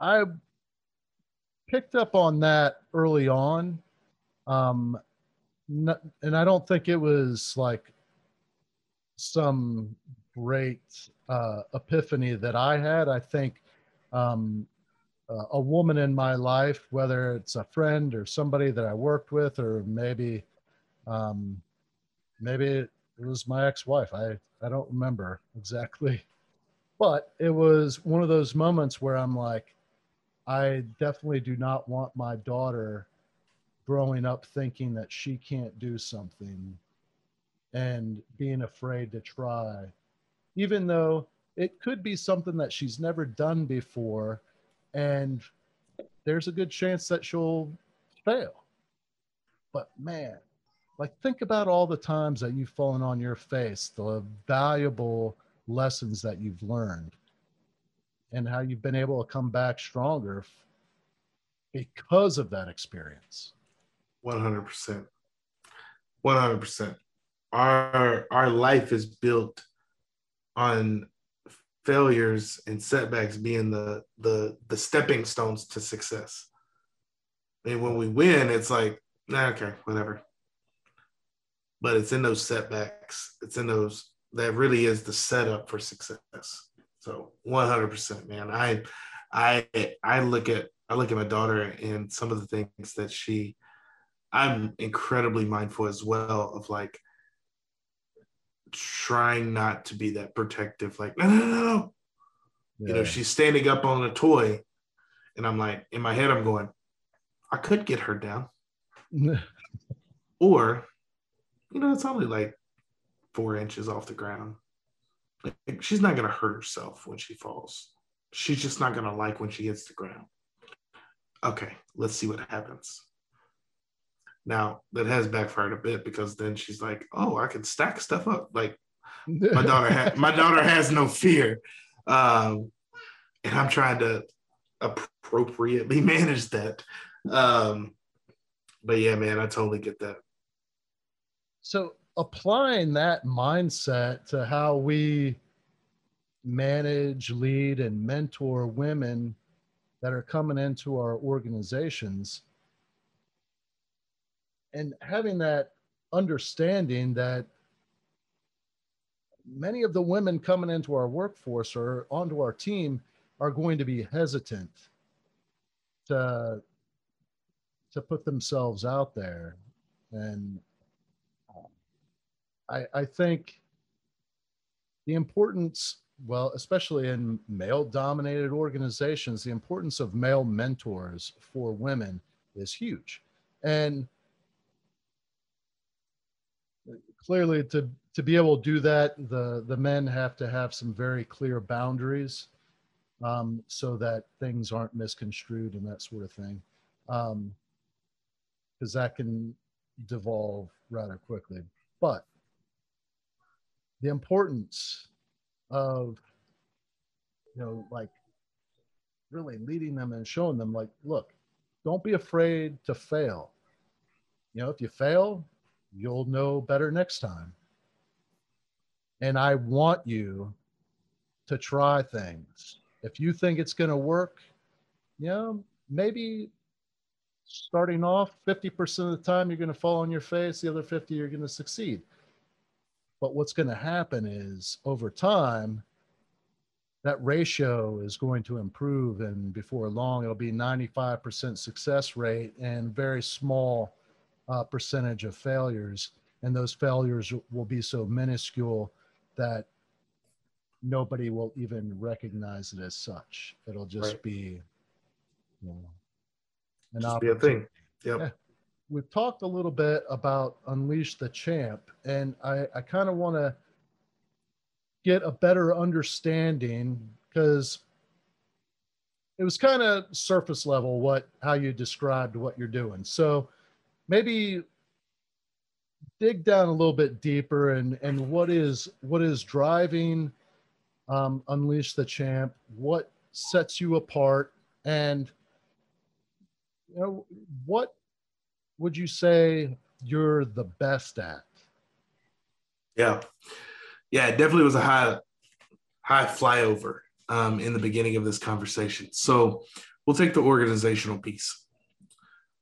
[SPEAKER 1] i picked up on that early on um, and I don't think it was like some great uh, epiphany that I had. I think um, uh, a woman in my life, whether it's a friend or somebody that I worked with, or maybe um, maybe it was my ex-wife. I I don't remember exactly, but it was one of those moments where I'm like, I definitely do not want my daughter growing up thinking that she can't do something and being afraid to try, even though it could be something that she's never done before. And there's a good chance that she'll fail. But man, like think about all the times that you've fallen on your face, the valuable lessons that you've learned, and how you've been able to come back stronger because of that experience.
[SPEAKER 2] 100%. 100%. Our our life is built on failures and setbacks being the the the stepping stones to success. And when we win, it's like, nah, okay, whatever. But it's in those setbacks, it's in those that really is the setup for success. So 100%, man. I I I look at I look at my daughter and some of the things that she I'm incredibly mindful as well of like trying not to be that protective, like, no, no, no, no. Yeah. You know, she's standing up on a toy, and I'm like, in my head, I'm going, I could get her down. or, you know, it's only like four inches off the ground. Like, she's not going to hurt herself when she falls. She's just not going to like when she hits the ground. Okay, let's see what happens. Now that has backfired a bit because then she's like, "Oh, I can stack stuff up." Like my daughter, ha- my daughter has no fear, um, and I'm trying to appropriately manage that. Um, but yeah, man, I totally get that.
[SPEAKER 1] So applying that mindset to how we manage, lead, and mentor women that are coming into our organizations. And having that understanding that many of the women coming into our workforce or onto our team are going to be hesitant to to put themselves out there. And I, I think the importance well especially in male dominated organizations the importance of male mentors for women is huge. And clearly to to be able to do that the the men have to have some very clear boundaries um, so that things aren't misconstrued and that sort of thing because um, that can devolve rather quickly. But the importance of you know like really leading them and showing them like look don't be afraid to fail. You know if you fail you'll know better next time. And i want you to try things. If you think it's going to work you know maybe starting off 50% of the time you're going to fall on your face the other 50 you're going to succeed but what's going to happen is over time that ratio is going to improve and before long it'll be 95% success rate and very small uh, percentage of failures. And those failures will be so minuscule that nobody will even recognize it as such. It'll just right. be you know
[SPEAKER 2] an just be a thing. Yep. Yeah.
[SPEAKER 1] We've talked a little bit about unleash the champ and i i kind of want to get a better understanding because it was kind of surface level what how you described what you're doing. So maybe dig down a little bit deeper and and what is what is driving um, unleash the champ what sets you apart and you know what would you say you're the best at
[SPEAKER 2] yeah yeah, it definitely was a high high flyover um, in the beginning of this conversation. So we'll take the organizational piece.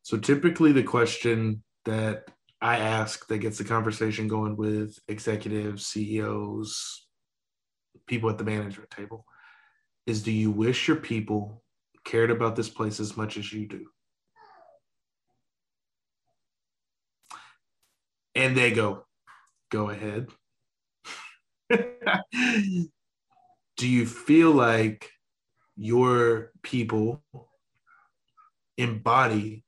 [SPEAKER 2] So typically, the question that I ask that gets the conversation going with executives, CEOs, people at the management table is do you wish your people cared about this place as much as you do? And they go, go ahead. do you feel like your people embody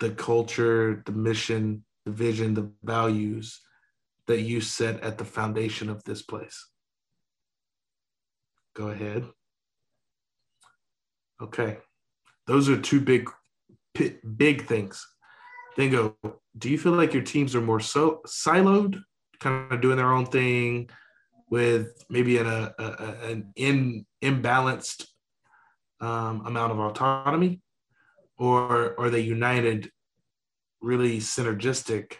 [SPEAKER 2] the culture, the mission, the vision, the values that you set at the foundation of this place? Go ahead. Okay. Those are two big big things. Then go, do you feel like your teams are more so siloed, kind of doing their own thing, with maybe an, a, a, an in, imbalanced um, amount of autonomy, or are they united, really synergistic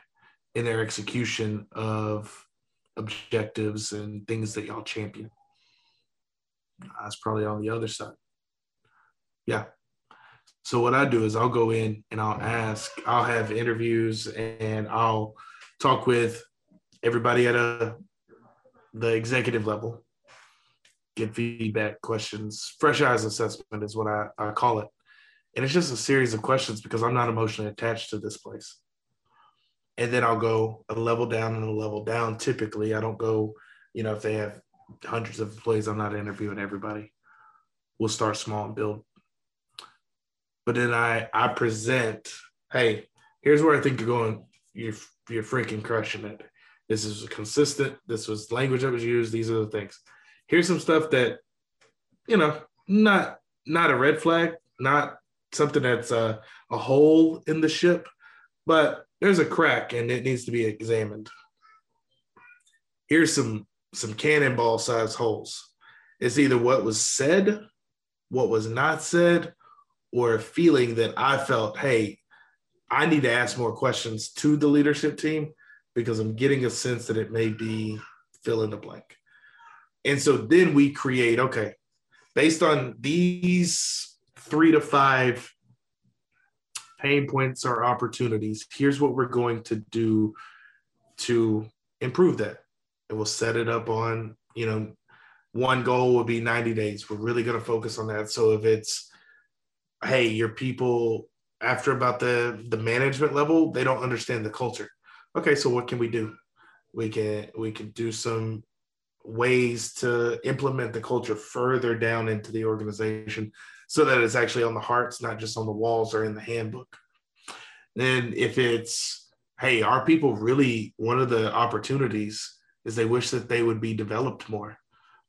[SPEAKER 2] in their execution of objectives and things that y'all champion? That's probably on the other side. Yeah. So what I do is I'll go in and I'll ask, I'll have interviews and I'll talk with everybody at a the executive level, get feedback, questions, fresh eyes assessment is what I, I call it. And it's just a series of questions because I'm not emotionally attached to this place. And then I'll go a level down and a level down. Typically, I don't go, you know, if they have hundreds of employees, I'm not interviewing everybody. We'll start small and build. But then I I present, hey, here's where I think you're going. You're you're freaking crushing it. This is consistent. This was language that was used. These are the things. Here's some stuff that, you know, not not a red flag, not something that's a, a hole in the ship, but there's a crack and it needs to be examined. Here's some some cannonball size holes. It's either what was said, what was not said, or a feeling that I felt, hey, I need to ask more questions to the leadership team because I'm getting a sense that it may be fill in the blank. And so then we create, okay, based on these three to five pain points or opportunities, here's what we're going to do to improve that. And we'll set it up on, you know, one goal would be 90 days. We're really going to focus on that. So if it's hey, your people after about the the management level, they don't understand the culture. Okay, so what can we do? We can we can do some ways to implement the culture further down into the organization so that it's actually on the hearts, not just on the walls or in the handbook. Then if it's hey, our people really one of the opportunities is they wish that they would be developed more.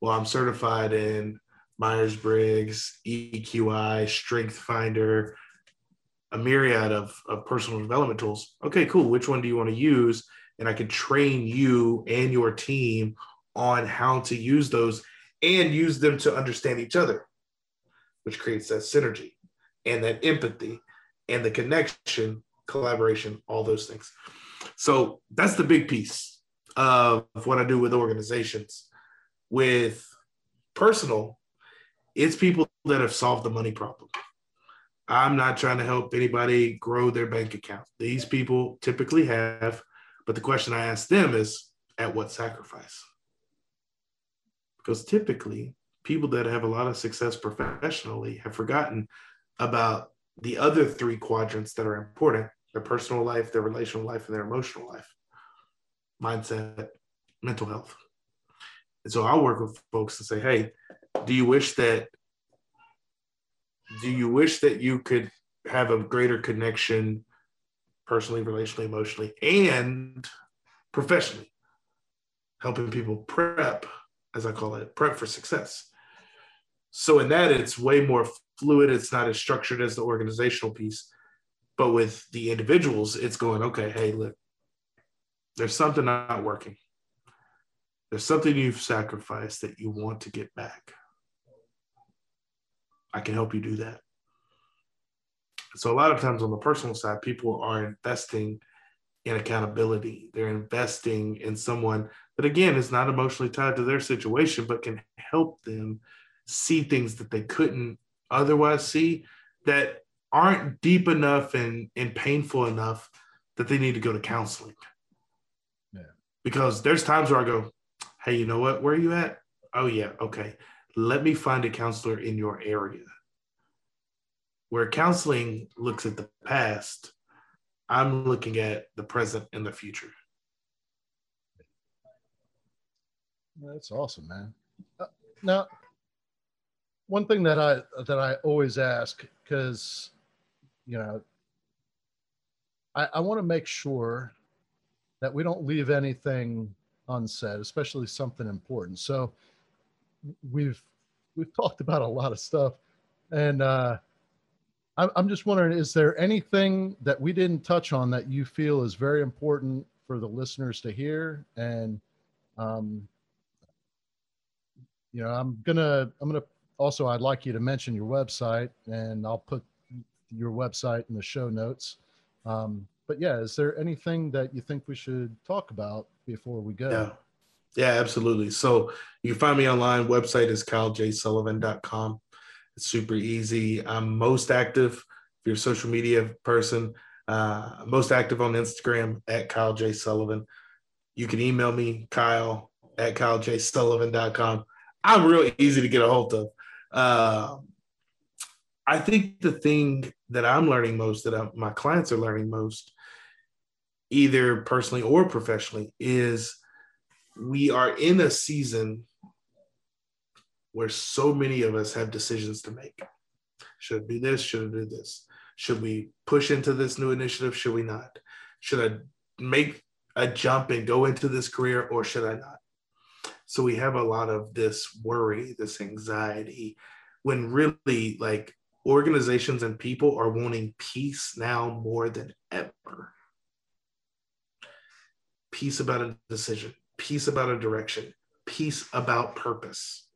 [SPEAKER 2] Well, I'm certified in Myers Briggs, EQI, Strength Finder, a myriad of, of personal development tools. Okay, cool. Which one do you want to use? And I can train you and your team on how to use those and use them to understand each other, which creates that synergy and that empathy and the connection, collaboration, all those things. So that's the big piece of what I do with organizations. With personal, it's people that have solved the money problem. I'm not trying to help anybody grow their bank account. These people typically have, but the question I ask them is at what sacrifice? Because typically, people that have a lot of success professionally have forgotten about the other three quadrants that are important their personal life, their relational life, and their emotional life mindset, mental health. And so I'll work with folks to say, hey, do you wish that do you wish that you could have a greater connection personally, relationally, emotionally, and professionally, helping people prep, as I call it, prep for success. So in that, it's way more fluid. It's not as structured as the organizational piece. But with the individuals, it's going, okay, hey, look, there's something not working. There's something you've sacrificed that you want to get back. I can help you do that. So a lot of times on the personal side, people are investing in accountability. They're investing in someone that again is not emotionally tied to their situation, but can help them see things that they couldn't otherwise see that aren't deep enough and, and painful enough that they need to go to counseling. Yeah. Because there's times where I go, hey, you know what? Where are you at? Oh yeah, okay let me find a counselor in your area. Where counseling looks at the past, I'm looking at the present and the future.
[SPEAKER 1] That's awesome, man. Uh, now, one thing that I that I always ask because you know I, I want to make sure that we don't leave anything unsaid, especially something important. So we've we've talked about a lot of stuff, and uh, I'm I'm just wondering, is there anything that we didn't touch on that you feel is very important for the listeners to hear? And um, you know, I'm gonna I'm gonna also I'd like you to mention your website, and I'll put your website in the show notes. Um, but yeah, is there anything that you think we should talk about before we go?
[SPEAKER 2] Yeah, absolutely. So you can find me online. Website is kylejsullivan.com. It's super easy. I'm most active if you're a social media person, uh, most active on Instagram at Kyle J. Sullivan. You can email me, Kyle at kylejsullivan.com. I'm real easy to get a hold of. Uh, I think the thing that I'm learning most, that I, my clients are learning most, either personally or professionally, is we are in a season where so many of us have decisions to make. Should I do this? Should I do this? Should we push into this new initiative? Should we not? Should I make a jump and go into this career or should I not? So we have a lot of this worry, this anxiety, when really like organizations and people are wanting peace now more than ever. Peace about a decision, peace about a direction, peace about purpose.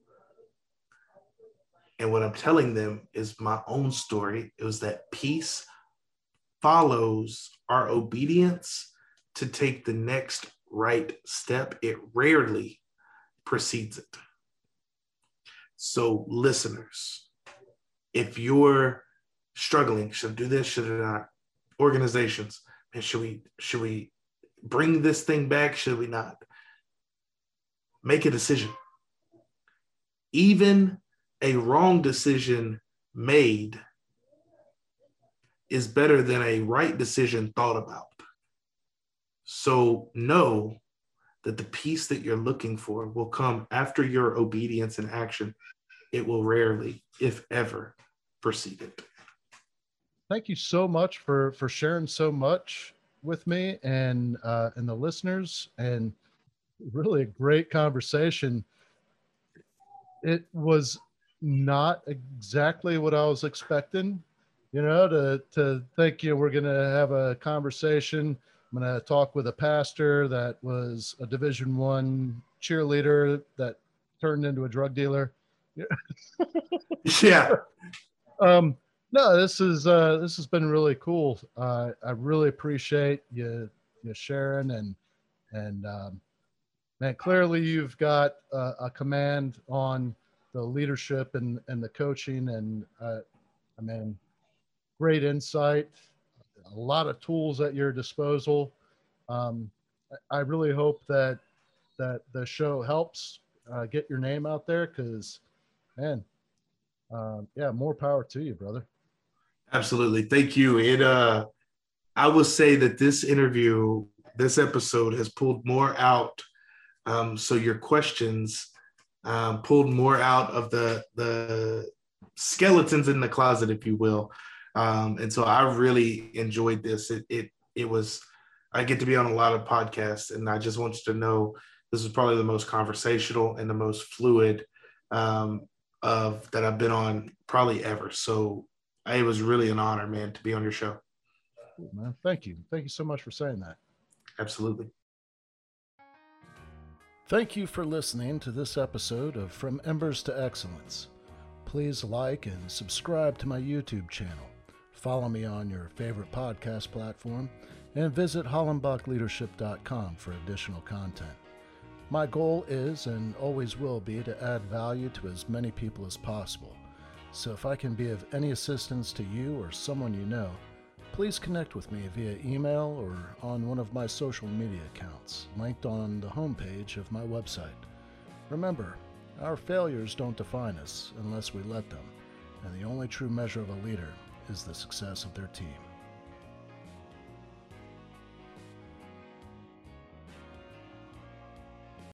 [SPEAKER 2] And what I'm telling them is my own story. It was that peace follows our obedience to take the next right step. It rarely precedes it. So, listeners, if you're struggling, should I do this, should I not? Organizations, and should we should we bring this thing back? Should we not? Make a decision. Even a wrong decision made is better than a right decision thought about. So know that the peace that you're looking for will come after your obedience and action. It will rarely, if ever, precede it.
[SPEAKER 1] Thank you so much for for sharing so much with me and uh, and the listeners, and really a great conversation. It was not exactly what I was expecting, you know, to to think you know, we're going to have a conversation I'm going to talk with a pastor that was a Division One cheerleader that turned into a drug dealer.
[SPEAKER 2] yeah.
[SPEAKER 1] Um, no, this is uh, this has been really cool. Uh, I really appreciate you, you sharing and and um, man, clearly you've got uh, a command on the leadership and and the coaching and uh, I mean, great insight a lot of tools at your disposal. Um, I really hope that that the show helps uh, get your name out there because, man, uh, yeah, more power to you, brother.
[SPEAKER 2] Absolutely, thank you. It uh, I will say that this interview, this episode, has pulled more out. Um, so your questions um, pulled more out of the the skeletons in the closet, if you will. Um, and so I really enjoyed this. It, it it was I get to be on a lot of podcasts, and I just want you to know this is probably the most conversational and the most fluid um, of that I've been on probably ever. So it was really an honor, man, to be on your show.
[SPEAKER 1] Man, thank you. Thank you so much for saying that.
[SPEAKER 2] Absolutely.
[SPEAKER 1] Thank you for listening to this episode of From Embers to Excellence. Please like and subscribe to my YouTube channel. Follow me on your favorite podcast platform and visit hollenbachleadership.com for additional content. My goal is and always will be to add value to as many people as possible. So if I can be of any assistance to you or someone you know, please connect with me via email or on one of my social media accounts linked on the homepage of my website. Remember, our failures don't define us unless we let them, and the only true measure of a leader is the success of their team.